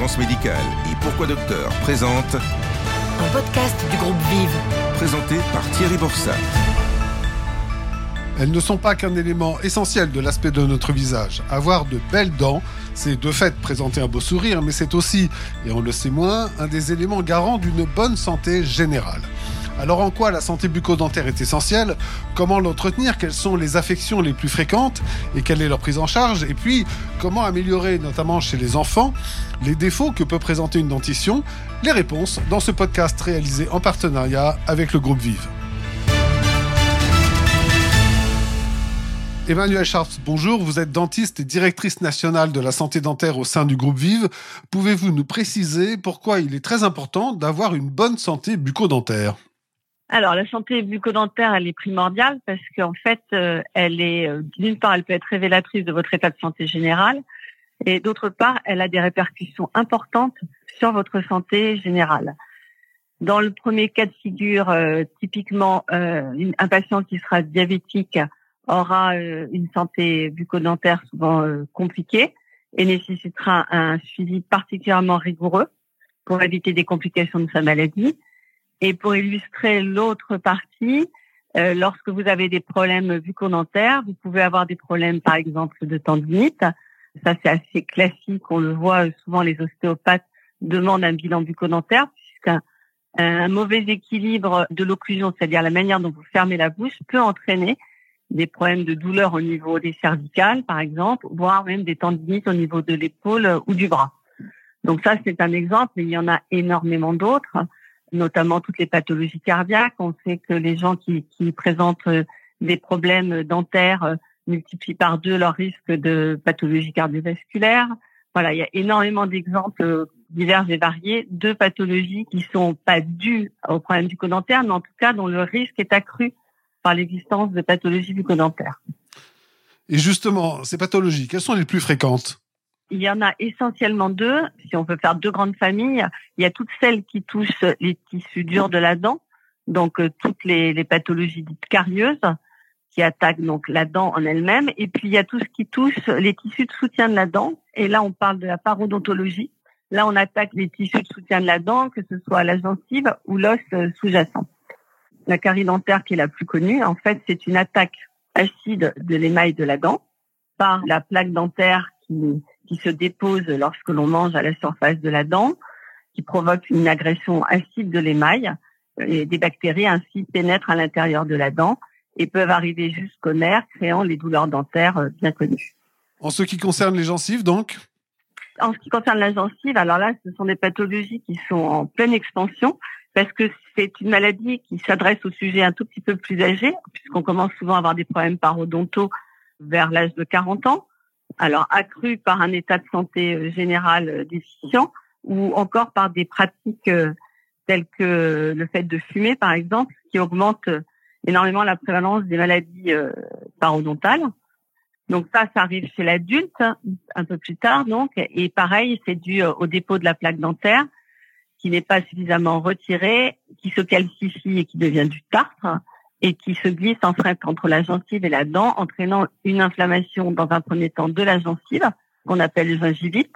Fréquence médicale et Pourquoi Docteur présente Un podcast du groupe Vive. présenté par Thierry Borsat. Elles ne sont pas qu'un élément essentiel de l'aspect de notre visage. Avoir de belles dents, c'est de fait présenter un beau sourire, mais c'est aussi, et on le sait moins, un des éléments garants d'une bonne santé générale. Alors en quoi la santé bucco-dentaire est essentielle? Comment l'entretenir? Quelles sont les affections les plus fréquentes? Et quelle est leur prise en charge? Et puis, comment améliorer, notamment chez les enfants, les défauts que peut présenter une dentition? Les réponses dans ce podcast réalisé en partenariat avec le groupe Vive. Emmanuel Schartz, bonjour. Vous êtes dentiste et directrice nationale de la santé dentaire au sein du groupe Vive. Pouvez-vous nous préciser pourquoi il est très important d'avoir une bonne santé bucco-dentaire? Alors, la santé bucco-dentaire, elle est primordiale parce qu'en fait, euh, elle est, euh, d'une part, elle peut être révélatrice de votre état de santé général et d'autre part, elle a des répercussions importantes sur votre santé générale. Dans le premier cas de figure, euh, typiquement, un patient qui sera diabétique aura une santé bucco-dentaire souvent compliquée et nécessitera un suivi particulièrement rigoureux pour éviter des complications de sa maladie. Et pour illustrer l'autre partie, euh, lorsque vous avez des problèmes bucco-dentaires, vous pouvez avoir des problèmes, par exemple, de tendinite. Ça, c'est assez classique. On le voit euh, souvent, les ostéopathes demandent un bilan bucco-dentaire puisqu'un un mauvais équilibre de l'occlusion, c'est-à-dire la manière dont vous fermez la bouche, peut entraîner des problèmes de douleur au niveau des cervicales, par exemple, voire même des tendinites au niveau de l'épaule ou du bras. Donc ça, c'est un exemple, mais il y en a énormément d'autres, notamment toutes les pathologies cardiaques. On sait que les gens qui, présentent euh, des problèmes dentaires euh, multiplient par deux leur risque de pathologie cardiovasculaire. Voilà, il y a énormément d'exemples euh, divers et variés de pathologies qui sont pas dues au problème du dentaire, mais en tout cas dont le risque est accru par l'existence de pathologies bucco-dentaires. Et justement, ces pathologies, quelles sont les plus fréquentes? Il y en a essentiellement deux. Si on peut faire deux grandes familles, il y a toutes celles qui touchent les tissus durs de la dent, donc euh, toutes les, les pathologies dites carieuses qui attaquent donc la dent en elle-même, et puis il y a tout ce qui touche les tissus de soutien de la dent. Et là, on parle de la parodontologie. Là, on attaque les tissus de soutien de la dent, que ce soit la gencive ou l'os euh, sous-jacent. La carie dentaire qui est la plus connue, en fait, c'est une attaque acide de l'émail de la dent par la plaque dentaire qui, qui se dépose lorsque l'on mange à la surface de la dent, qui provoque une agression acide de l'émail et des bactéries ainsi pénètrent à l'intérieur de la dent et peuvent arriver jusqu'au nerf, créant les douleurs dentaires euh, bien connues. En ce qui concerne les gencives, donc? En ce qui concerne la gencive, alors là, ce sont des pathologies qui sont en pleine expansion parce que c'est une maladie qui s'adresse au sujet un tout petit peu plus âgé, puisqu'on commence souvent à avoir des problèmes parodontaux vers l'âge de 40 ans, alors accru par un état de santé euh, général euh, déficient ou encore par des pratiques euh, telles que le fait de fumer, par exemple, qui augmente énormément la prévalence des maladies parodontales. Donc ça, ça arrive chez l'adulte un peu plus tard, donc, et pareil, c'est dû au dépôt de la plaque dentaire qui n'est pas suffisamment retiré, qui se calcifie et qui devient du tartre et qui se glisse en fait entre la gencive et la dent, entraînant une inflammation dans un premier temps de la gencive, qu'on appelle gingivite.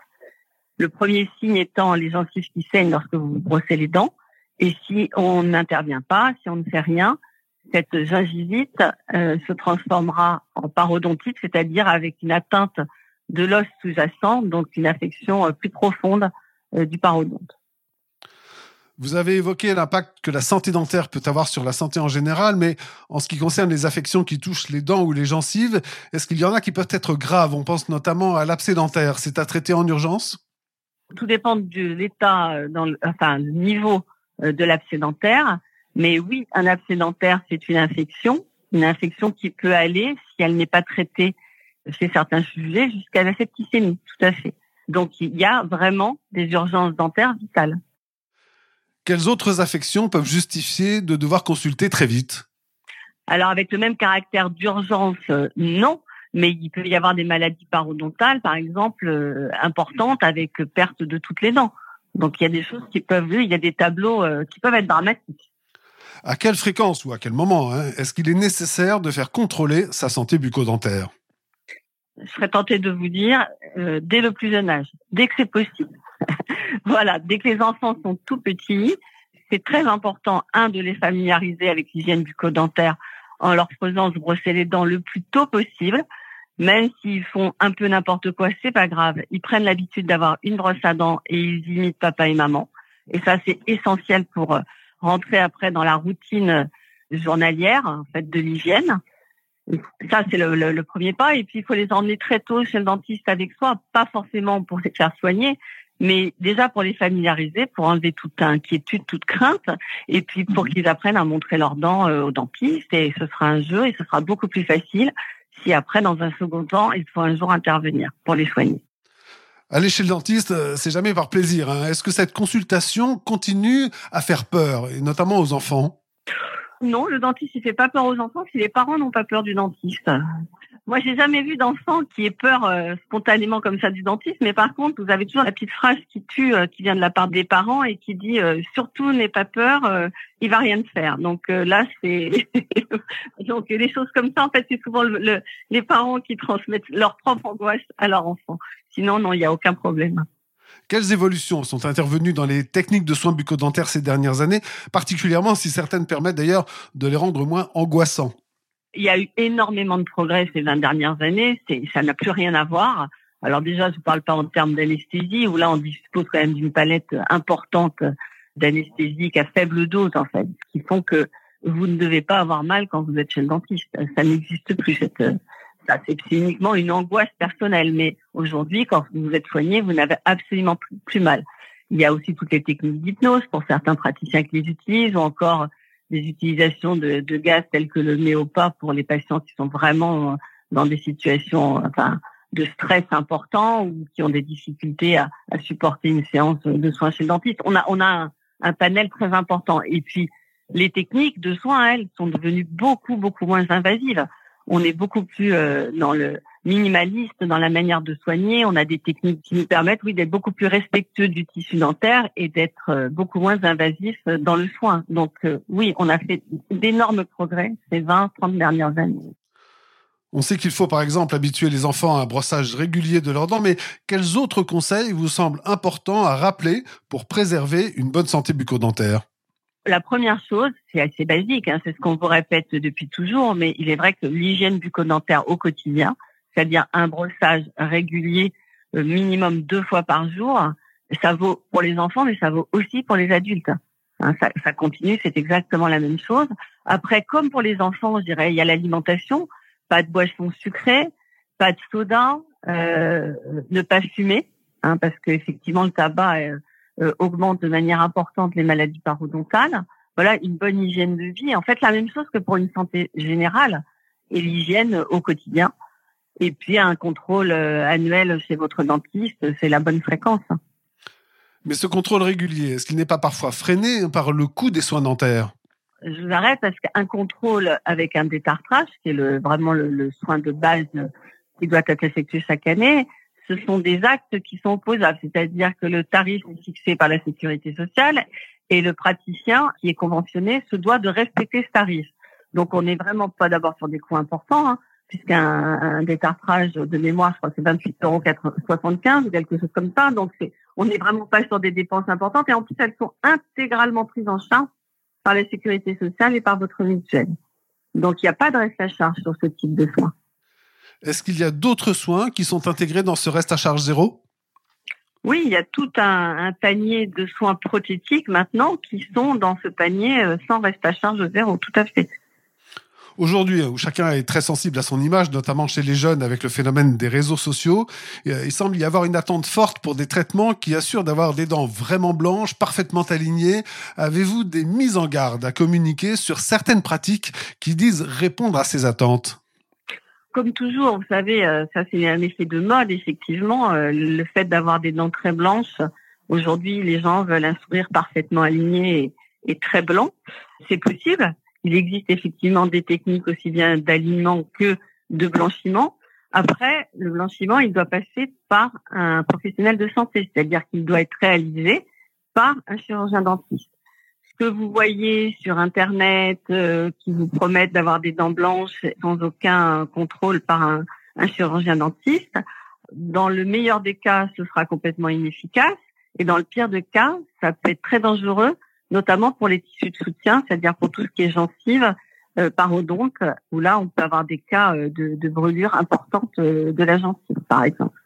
Le premier signe étant les gencives qui saignent lorsque vous brossez les dents. Et si on n'intervient pas, si on ne fait rien, cette gingivite euh, se transformera en parodontite, c'est-à-dire avec une atteinte de l'os sous-jacent, donc une affection euh, plus profonde euh, du parodonte. Vous avez évoqué l'impact que la santé dentaire peut avoir sur la santé en général, mais en ce qui concerne les affections qui touchent les dents ou les gencives, est-ce qu'il y en a qui peuvent être graves? On pense notamment à l'abcès dentaire. C'est à traiter en urgence? Tout dépend de l'état, euh, enfin, le niveau euh, de l'abcès dentaire. Mais oui, un abcès dentaire, c'est une infection, une infection qui peut aller, si elle n'est pas traitée chez certains sujets, jusqu'à la septicémie, tout à fait. Donc, il y a vraiment des urgences dentaires vitales. Quelles autres affections peuvent justifier de devoir consulter très vite? Alors, avec le même caractère d'urgence, euh, non, mais il peut y avoir des maladies parodontales, par exemple, euh, importantes avec perte de toutes les dents. Donc, il y a des choses qui peuvent, il y a des tableaux euh, qui peuvent être dramatiques. À quelle fréquence ou à quel moment hein, est-ce qu'il est nécessaire de faire contrôler sa santé bucco-dentaire? Je serais tentée de vous dire euh, dès le plus jeune âge, dès que c'est possible. voilà, dès que les enfants sont tout petits, c'est très important, un, de les familiariser avec l'hygiène bucco-dentaire en leur faisant se brosser les dents le plus tôt possible. Même s'ils font un peu n'importe quoi, c'est pas grave. Ils prennent l'habitude d'avoir une brosse à dents et ils imitent papa et maman. Et ça, c'est essentiel pour euh, rentrer après dans la routine journalière, en fait, de l'hygiène. Ça, c'est le, le, premier pas. Et puis, il faut les emmener très tôt chez le dentiste avec soi, pas forcément pour les faire soigner, mais déjà pour les familiariser, pour enlever toute inquiétude, toute crainte, et puis pour mhm. qu'ils apprennent à montrer leurs dents euh, au dentiste. Et ce sera un jeu et ce sera beaucoup plus facile si après, dans un second temps, il faut un jour intervenir pour les soigner. Aller chez le dentiste, euh, c'est jamais par plaisir. Hein. Est-ce que cette consultation continue à faire peur, et notamment aux enfants? Non, le dentiste, il fait pas peur aux enfants si les parents n'ont pas peur du dentiste. Moi, j'ai jamais vu d'enfant qui ait peur euh, spontanément comme ça du dentiste, mais par contre, vous avez toujours la petite phrase qui tue, euh, qui vient de la part des parents et qui dit euh, surtout n'aie pas peur, il va rien te faire. Donc là, c'est donc les choses comme ça. En fait, c'est souvent le, les parents qui transmettent leur propre angoisse à leur enfant. Sinon, non, il n'y a aucun problème. Quelles évolutions sont intervenues dans les techniques de soins bucco-dentaires ces dernières années, particulièrement si certaines permettent d'ailleurs de les rendre moins angoissants? Il y a eu énormément de progrès ces 20 dernières années. Ça n'a plus rien à voir. Alors déjà, je ne parle pas en termes d'anesthésie, où là, on dispose quand même d'une palette importante d'anesthésiques à faible dose, en fait, qui font que vous ne devez pas avoir mal quand vous êtes chez le dentiste. Ça n'existe plus. Cette, c'est uniquement une angoisse personnelle. Mais aujourd'hui, quand vous êtes soigné, vous n'avez absolument plus, plus mal. Il y a aussi toutes les techniques d'hypnose pour certains praticiens qui les utilisent, ou encore des utilisations de, de, gaz tels que le méopa pour les patients qui sont vraiment euh, dans des situations enfin, de stress important ou qui ont des difficultés à, à supporter une séance de soins chez le dentiste. On a, on a un, un, panel très important. Et puis, les techniques de soins, elles, sont devenues beaucoup, beaucoup moins invasives. On est beaucoup plus euh, dans le minimaliste dans la manière de soigner. On a des techniques qui nous permettent, oui, d'être beaucoup plus respectueux du tissu dentaire et d'être euh, beaucoup moins invasif dans le soin. Donc, euh, oui, on a fait d'énormes progrès ces 20, 30 dernières années. On sait qu'il faut par exemple habituer les enfants à un brossage régulier de leurs dents, mais quels autres conseils vous semblent importants à rappeler pour préserver une bonne santé bucco-dentaire? La première chose, c'est assez basique, hein, c'est ce qu'on vous répète depuis toujours, mais il est vrai que l'hygiène bucco-dentaire au quotidien, c'est-à-dire un brossage régulier euh, minimum deux fois par jour. Ça vaut pour les enfants, mais ça vaut aussi pour les adultes. Hein, ça, continue, c'est exactement la même chose. Après, comme pour les enfants, je dirais, il y a l'alimentation, pas de boissons sucrées, pas de soda, euh, ne pas fumer, hein, parce qu'effectivement le tabac euh, augmente de manière importante les maladies parodontales. Voilà, une bonne hygiène de vie. En fait, la même chose que pour une santé générale et l'hygiène au quotidien. Et puis un contrôle euh, annuel chez votre dentiste, c'est la bonne fréquence. Mais ce contrôle régulier, est-ce qu'il n'est pas parfois freiné par le coût des soins dentaires? Je vous arrête parce qu'un contrôle avec un détartrage, qui est le, vraiment le, soin de base qui doit être effectué chaque année, ce sont des actes qui sont opposables, c'est-à-dire que le tarif est fixé par la sécurité sociale et le praticien qui est conventionné se doit de respecter ce tarif. Donc on n'est vraiment pas d'abord sur des coûts importants. Hein puisqu'un un détartrage de mémoire, je crois que c'est 28 euros ou quelque chose comme ça. Donc, c'est, on n'est vraiment pas sur des dépenses importantes. Et en plus, elles sont intégralement prises en charge par la sécurité sociale et par votre mutuelle. Donc, il n'y a pas de reste à charge sur ce type de soins. Est-ce qu'il y a d'autres soins qui sont intégrés dans ce reste à charge zéro? Oui, il y a tout un, un, panier de soins prothétiques maintenant qui sont dans ce panier euh, sans reste à charge zéro, tout à fait. Aujourd'hui, où chacun est très sensible à son image, notamment chez les jeunes avec le phénomène des réseaux sociaux, euh, il semble y avoir une attente forte pour des traitements qui assurent d'avoir des dents vraiment blanches, parfaitement alignées. Avez-vous des mises en garde à communiquer sur certaines pratiques qui disent répondre à ces attentes? Comme toujours, vous savez, euh, ça c'est un effet de mode, effectivement. Euh, le fait d'avoir des dents très blanches, aujourd'hui, les gens veulent un sourire parfaitement aligné et très blanc. C'est possible, il existe effectivement des techniques aussi bien d'alignement que de blanchiment. Après, le blanchiment, il doit passer par un professionnel de santé, c'est-à-dire qu'il doit être réalisé par un chirurgien dentiste. Ce que vous voyez sur Internet, euh, qui vous promettent d'avoir des dents blanches sans aucun contrôle par un, un chirurgien dentiste, dans le meilleur des cas, ce sera complètement inefficace. Et dans le pire des cas, ça peut être très dangereux, notamment pour les tissus de soutien, c'est-à-dire pour tout ce qui est gencive, euh, parodonte, où là, on peut avoir des cas euh, de, de brûlure importante euh, de la gencive, par exemple.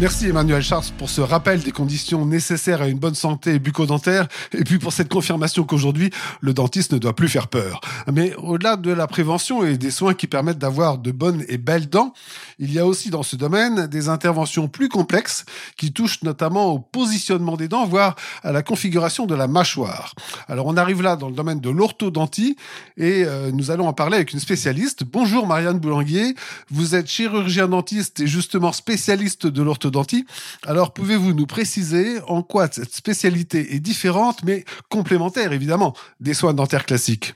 Merci Emmanuel Charles pour ce rappel des conditions nécessaires à une bonne santé bucco-dentaire et puis pour cette confirmation qu'aujourd'hui, le dentiste ne doit plus faire peur. Mais au-delà de la prévention et des soins qui permettent d'avoir de bonnes et belles dents, il y a aussi dans ce domaine des interventions plus complexes qui touchent notamment au positionnement des dents, voire à la configuration de la mâchoire. Alors on arrive là dans le domaine de l'orthodontie et euh, nous allons en parler avec une spécialiste. Bonjour Marianne Boulanguier, vous êtes chirurgien dentiste et justement spécialiste de l'orthodontie alors, pouvez-vous nous préciser en quoi cette spécialité est différente, mais complémentaire, évidemment, des soins dentaires classiques?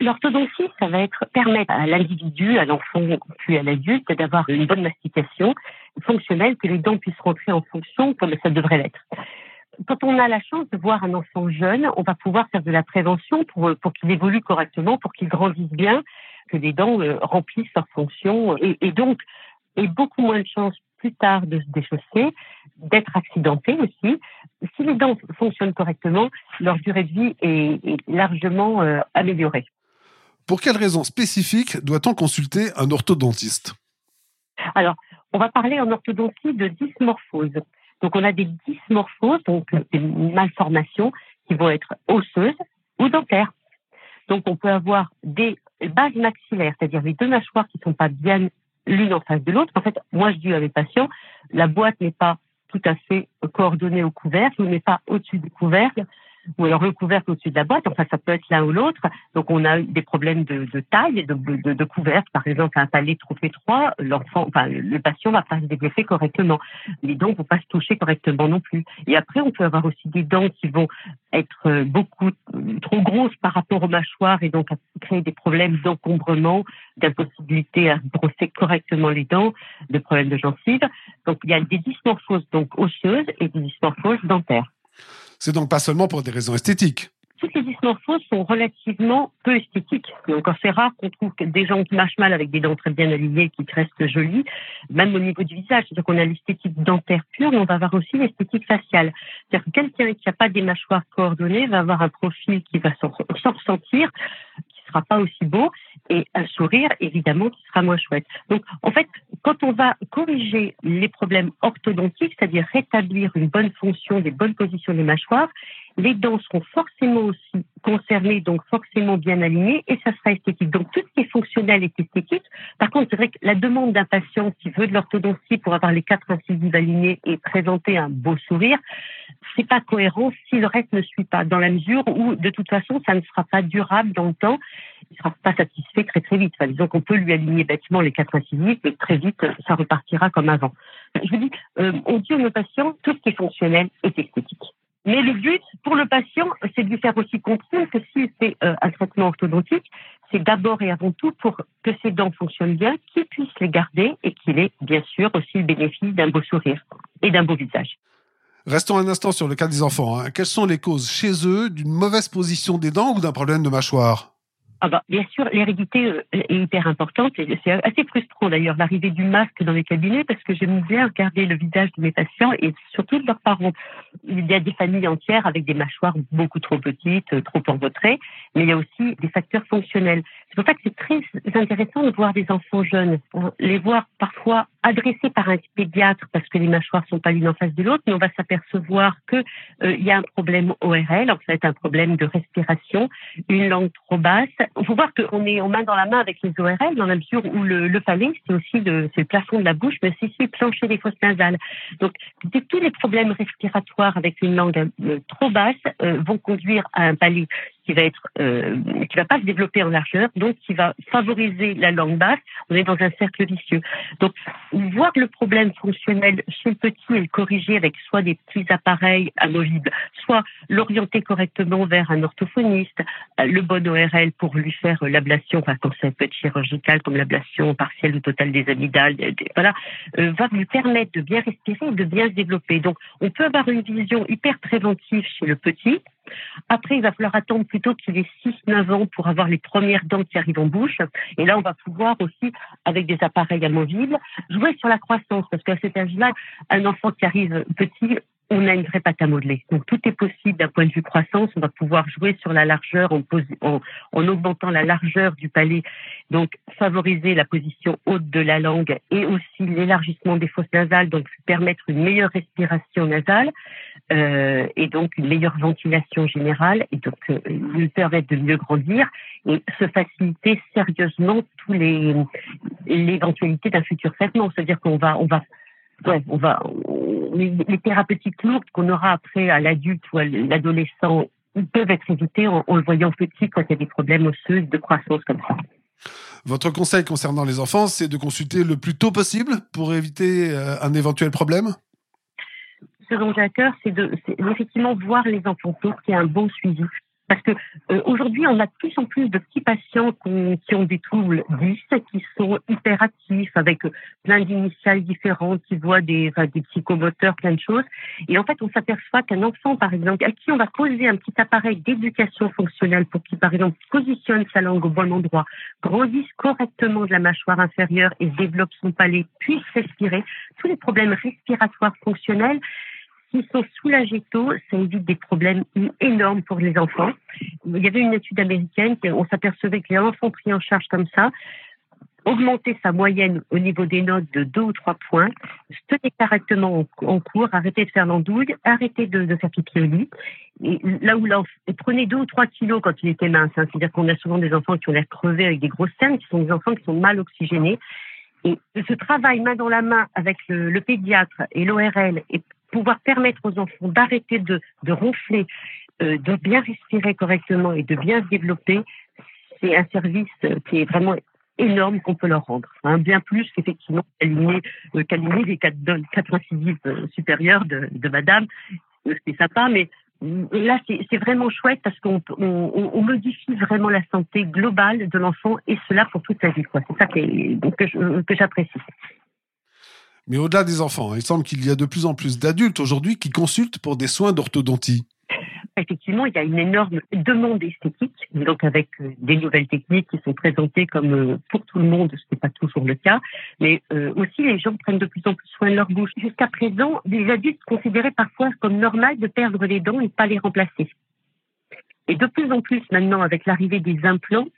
L'orthodontie, ça va être permettre à l'individu, à l'enfant puis à l'adulte, d'avoir une bonne mastication fonctionnelle, que les dents puissent rentrer en fonction comme ça devrait l'être. Quand on a la chance de voir un enfant jeune, on va pouvoir faire de la prévention pour, pour qu'il évolue correctement, pour qu'il grandisse bien, que les dents euh, remplissent leur fonction et, et donc et beaucoup moins de chances plus tard de se déchausser, d'être accidenté aussi. Si les dents fonctionnent correctement, leur durée de vie est, largement euh, améliorée. Pour quelles raisons spécifiques doit-on consulter un orthodontiste? Alors, on va parler en orthodontie de dysmorphose. Donc, on a des dysmorphoses, donc des malformations qui vont être osseuses ou dentaires. Donc, on peut avoir des bases maxillaires, c'est-à-dire les deux mâchoires qui ne sont pas bien l'une en face de l'autre. En fait, moi, je dis à mes patients, la boîte n'est pas tout à fait coordonnée au couvercle, n'est pas au-dessus du couvercle ou alors le couvercle au-dessus de la boîte. Enfin, ça peut être l'un ou l'autre. Donc, on a des problèmes de, taille, de, de, couvercle. Par exemple, un palais trop étroit, l'enfant, enfin, le patient va pas se développer correctement. Les dents vont pas se toucher correctement non plus. Et après, on peut avoir aussi des dents qui vont être euh, beaucoup euh, trop grosses par rapport aux mâchoires et donc créer des problèmes d'encombrement, d'impossibilité à brosser correctement les dents, de problèmes de gencives. Donc, il y a des dysmorphoses donc osseuses et des dysmorphoses dentaires. C'est donc pas seulement pour des raisons esthétiques. Toutes les dysmorphoses sont relativement peu esthétiques. Donc, c'est rare qu'on trouve des gens qui mâchent mal avec des dents très bien alignées, qui restent jolies, même au niveau du visage. C'est-à-dire qu'on a l'esthétique dentaire pure, mais on va avoir aussi l'esthétique faciale. C'est-à-dire que quelqu'un qui n'a pas des mâchoires coordonnées va avoir un profil qui va s'en ressentir, qui sera pas aussi beau, et un sourire, évidemment, qui sera moins chouette. Donc, en fait, quand on va corriger les problèmes orthodontiques, c'est-à-dire rétablir une bonne fonction, des bonnes positions des mâchoires, les dents seront forcément aussi concernées, donc forcément bien alignées, et ça sera esthétique. Donc tout ce qui est fonctionnel est esthétique. Par contre, c'est vrai que la demande d'un patient qui veut de l'orthodontie pour avoir les quatre incisives alignées et présenter un beau sourire, c'est pas cohérent si le reste ne suit pas, dans la mesure où, de toute façon, ça ne sera pas durable dans le temps, ne sera pas satisfait très très vite. Enfin, disons qu'on peut lui aligner bêtement les quatre incisives, et très vite, ça repartira comme avant. Je vous dis, euh, on dit à nos patients, tout ce qui est fonctionnel est esthétique. Mais le but pour le patient, c'est de lui faire aussi comprendre que si c'est euh, un traitement orthodontique, c'est d'abord et avant tout pour que ses dents fonctionnent bien, qu'il puisse les garder et qu'il ait bien sûr aussi le bénéfice d'un beau sourire et d'un beau visage. Restons un instant sur le cas des enfants. Hein. Quelles sont les causes chez eux d'une mauvaise position des dents ou d'un problème de mâchoire? Ah bah, bien sûr, l'hérédité euh, est hyper importante et c'est assez frustrant d'ailleurs l'arrivée du masque dans les cabinets parce que j'aime bien regarder le visage de mes patients et surtout de leurs parents. Il y a des familles entières avec des mâchoires beaucoup trop petites, euh, trop en mais il y a aussi des facteurs fonctionnels. C'est pour ça que c'est très intéressant de voir des enfants jeunes, les voir parfois adressés par un pédiatre parce que les mâchoires sont pas l'une en face de l'autre, mais on va s'apercevoir que euh, il y a un problème ORL, en fait un problème de respiration, une langue trop basse il faut voir qu'on est en main dans la main avec les ORL dans la mesure où le, le palais, c'est aussi le, le plafond de la bouche, mais c'est aussi le plancher des fosses nasales. Donc, tous les problèmes respiratoires avec une langue euh, trop basse euh, vont conduire à un palais qui va euh, va pas se développer en largeur, donc qui va favoriser la langue basse. On est dans un cercle vicieux. Donc, voir le problème fonctionnel chez le petit et le corriger avec soit des petits appareils amovibles, soit l'orienter correctement vers un orthophoniste, euh, le bon ORL pour lui faire l'ablation, enfin quand ça peut être chirurgical comme l'ablation partielle ou totale des amygdales, voilà, euh, va lui permettre de bien respirer de bien se développer. Donc, on peut avoir une vision hyper préventive chez le petit Après, il va falloir attendre plutôt qu'il ait 6-9 ans pour avoir les premières dents qui arrivent en bouche. Et là, on va pouvoir aussi, avec des appareils amovibles, jouer sur la croissance. Parce qu'à cet âge-là, un enfant qui arrive petit, on a une vraie pâte à modeler. Donc tout est possible d'un point de vue croissance. On va pouvoir jouer sur la largeur en, en, en, augmentant la largeur du palais, donc favoriser la position haute de la langue et aussi l'élargissement des fosses nasales, donc permettre une meilleure respiration nasale euh, et donc une meilleure ventilation générale et donc euh, lui permettre de mieux grandir et se faciliter sérieusement tous les l'éventualité d'un futur traitement. C'est-à-dire qu'on va on va ouais, on va les, thérapeutiques lourdes qu'on aura après à l'adulte ou à l'adolescent peuvent être évitées en, le voyant petit quand il y a des problèmes osseux de croissance comme ça. Votre conseil concernant les enfants, c'est de consulter le plus tôt possible pour éviter euh, un éventuel problème? Ce dont j'ai à cœur, c'est de effectivement voir les enfants tôt, qu'il y ait un bon suivi. Parce que euh, aujourd'hui, on a de plus en plus de petits patients qui ont des troubles 10, qui sont hyperactifs, avec plein d'initiales différentes, qui voient des, des psychomoteurs, plein de choses. Et en fait, on s'aperçoit qu'un enfant, par exemple, à qui on va poser un petit appareil d'éducation fonctionnelle pour qu'il, par exemple, positionne sa langue au bon endroit, grandisse correctement de la mâchoire inférieure et développe son palais, puisse respirer, tous les problèmes respiratoires fonctionnels, Tôt, ça évite des problèmes énormes pour les enfants. Il y avait une étude américaine, on s'apercevait que les enfants pris en charge comme ça, augmenter sa moyenne au niveau des notes de deux ou trois points, se tenir correctement en, cours, arrêter de faire l'andouille, arrêter de, faire pipi au lit. Et là où l'enfant prenait deux ou trois kilos quand il était mince, hein. c'est-à-dire qu'on a souvent des enfants qui ont l'air crevés avec des grosses scènes, qui sont des enfants qui sont mal oxygénés. Et ce travail main dans la main avec le, le pédiatre et l'ORL et pouvoir permettre aux enfants d'arrêter de, de ronfler, euh, de bien respirer correctement et de bien se développer, c'est un service euh, qui est vraiment énorme qu'on peut leur rendre. Hein, bien plus qu'effectivement qu'aligner euh, les quatre, quatre incisives euh, supérieures de, de madame. C'est sympa, mais là, c'est vraiment chouette parce qu'on on, on, modifie vraiment la santé globale de l'enfant et cela pour toute sa vie. C'est ça que j'apprécie. Mais au-delà des enfants, il semble qu'il y a de plus en plus d'adultes aujourd'hui qui consultent pour des soins d'orthodontie. Effectivement, il y a une énorme demande esthétique, donc avec euh, des nouvelles techniques qui sont présentées comme euh, pour tout le monde, ce n'est pas toujours le cas, mais euh, aussi les gens prennent de plus en plus soin de leur bouche. Jusqu'à présent, les adultes considéraient parfois comme normal de perdre les dents et de pas les remplacer. Et de plus en plus maintenant, avec l'arrivée des implants,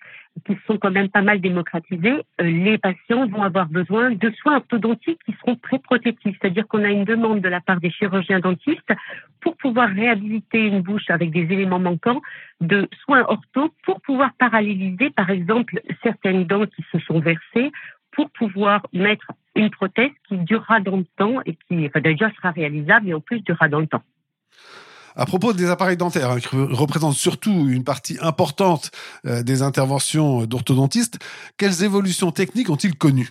qui sont quand même pas mal démocratisés, euh, les patients vont avoir besoin de soins orthodontiques qui seront très protectifs. C'est-à-dire qu'on a une demande de la part des chirurgiens dentistes pour pouvoir réhabiliter une bouche avec des éléments manquants de soins ortho pour pouvoir paralléliser, par exemple, certaines dents qui se sont versées pour pouvoir mettre une prothèse qui durera dans le temps et qui, enfin, déjà sera réalisable et en plus durera dans le temps. À propos des appareils dentaires, hein, qui représentent surtout une partie importante euh, des interventions d'orthodontistes, quelles évolutions techniques ont-ils connues?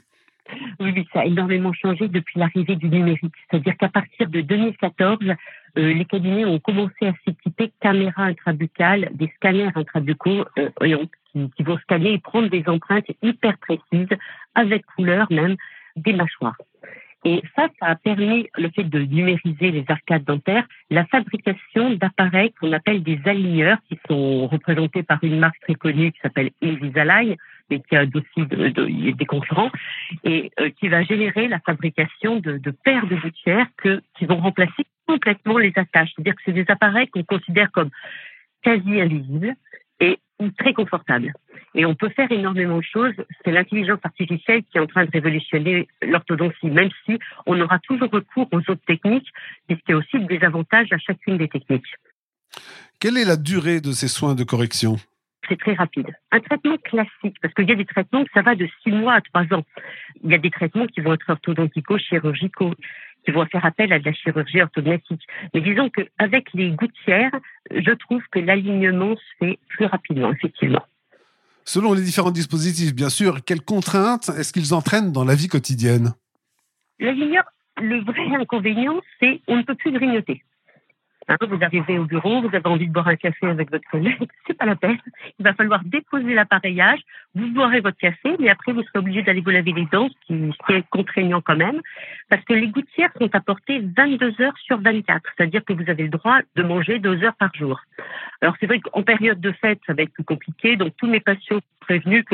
Oui, ça a énormément changé depuis l'arrivée du numérique. C'est-à-dire qu'à partir de 2014, euh, les cabinets ont commencé à s'équiper caméras intrabuccales, des scanners intrabuccaux euh, qui, qui, vont scanner et prendre des empreintes hyper précises, avec couleur même, des mâchoires. Et ça, ça a permis le fait de numériser les arcades dentaires, la fabrication d'appareils qu'on appelle des aligneurs, qui sont représentés par une marque très connue qui s'appelle Invisalign, mais qui a aussi de, des concurrents, et euh, qui va générer la fabrication de, de paires de gouttières que, qui vont remplacer complètement les attaches. C'est-à-dire que c'est des appareils qu'on considère comme quasi invisibles et très confortables. Et on peut faire énormément de choses. C'est l'intelligence artificielle qui est en train de révolutionner l'orthodontie, même si on aura toujours recours aux autres techniques, puisqu'il y a aussi des avantages à chacune des techniques. Quelle est la durée de ces soins de correction? C'est très rapide. Un traitement classique, parce qu'il y a des traitements ça va de six mois à trois ans. Il y a des traitements qui vont être orthodontico, chirurgicaux, qui vont faire appel à de la chirurgie orthodontique. Mais disons qu'avec les gouttières, je trouve que l'alignement se fait plus rapidement, effectivement. Selon les différents dispositifs, bien sûr, quelles contraintes est-ce qu'ils entraînent dans la vie quotidienne? Le vrai inconvénient, c'est on ne peut plus grignoter. Hein, vous arrivez au bureau, vous avez envie de boire un café avec votre collègue, c'est pas la peine. Il va falloir déposer l'appareillage, vous boirez votre café, mais après vous serez obligé d'aller vous laver les dents, ce qui, est contraignant quand même, parce que les gouttières sont apportées 22 heures sur 24, c'est-à-dire que vous avez le droit de manger deux heures par jour. Alors c'est vrai qu'en période de fête, ça va être plus compliqué, donc tous mes patients sont prévenus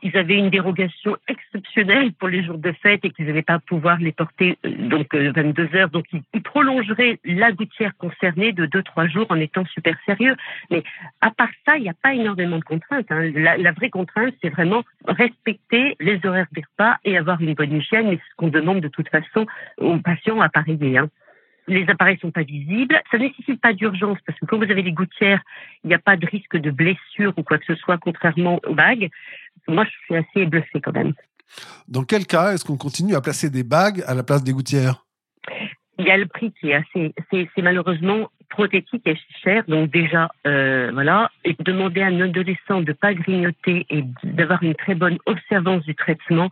qu'ils avaient une dérogation exceptionnelle pour les jours de fête et qu'ils n'allaient pas pouvoir les porter euh, donc 22 euh, heures, donc ils prolongeraient la gouttière concernée de deux, trois jours en étant super sérieux. Mais à part ça, il n'y a pas énormément de contraintes. Hein. La, vraie contrainte, c'est vraiment respecter les horaires des repas et avoir une bonne hygiène. Et ce qu'on demande de toute façon aux patients appareillés. Hein les appareils sont pas visibles. Ça nécessite pas d'urgence parce que quand vous avez les gouttières, il n'y a pas de risque de blessure ou quoi que ce soit, contrairement aux bagues. Moi, je suis assez bluffée quand même. Dans quel cas est-ce qu'on continue à placer des bagues à la place des gouttières? Il y a le prix qui est assez, c'est malheureusement prothétique et cher. Donc déjà, euh, voilà, et demander à un adolescent de pas grignoter et d'avoir une très bonne observance du traitement,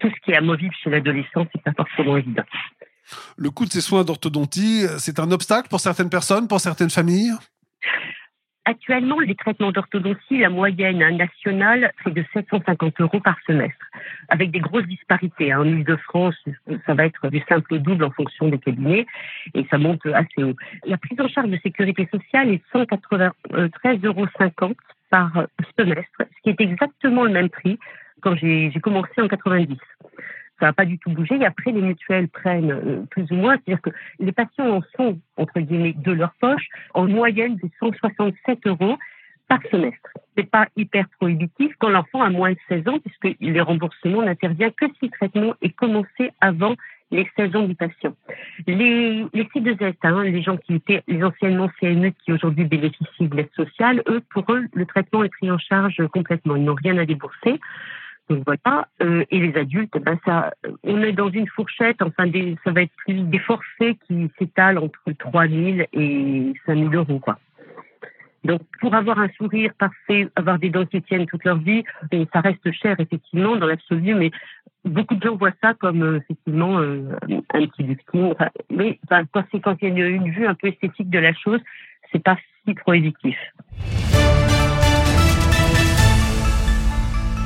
tout ce qui est amovible chez l'adolescent, c'est pas forcément évident. Le coût de ces soins d'orthodontie, c'est un obstacle pour certaines personnes, pour certaines familles? Actuellement, les traitements d'orthodontie, la moyenne nationale, c'est de 750 euros par semestre, avec des grosses disparités. Hein. En Ile-de-France, ça va être du simple au double en fonction des cabinets, et ça monte assez haut. La prise en charge de sécurité sociale est 193,50 euros par semestre, ce qui est exactement le même prix quand j'ai commencé en 90 ça n'a pas du tout bougé. Et après, les mutuelles prennent euh, plus ou moins, c'est-à-dire que les patients en sont, entre guillemets, de leur poche, en moyenne de 167 euros par semestre. C'est pas hyper prohibitif quand l'enfant a moins de 16 ans, puisque les remboursements n'interviennent que si le traitement est commencé avant les 16 ans du patient. Les, les C2S, hein, les gens qui étaient les anciennement CME qui aujourd'hui bénéficient de l'aide sociale, eux, pour eux, le traitement est pris en charge complètement. Ils n'ont rien à débourser. Voilà. Euh, et les adultes, ben ça, on est dans une fourchette. Enfin, ça va être des forfaits qui s'étalent entre 3 000 et 5 000 euros. Donc, pour avoir un sourire parfait, avoir des dents qui tiennent toute leur vie, ça reste cher effectivement dans l'absolu, mais beaucoup de gens voient ça comme euh, effectivement euh, un petit lifting. mais enfin, quand c'est quand il y a une vue un peu esthétique de la chose, c'est pas si prohibitif.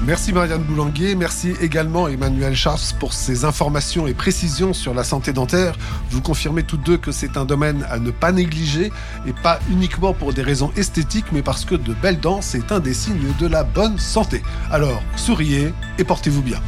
Merci Marianne Boulanguer, merci également Emmanuel Charles pour ses informations et précisions sur la santé dentaire. Vous confirmez toutes deux que c'est un domaine à ne pas négliger et pas uniquement pour des raisons esthétiques mais parce que de belles dents c'est un des signes de la bonne santé. Alors souriez et portez-vous bien.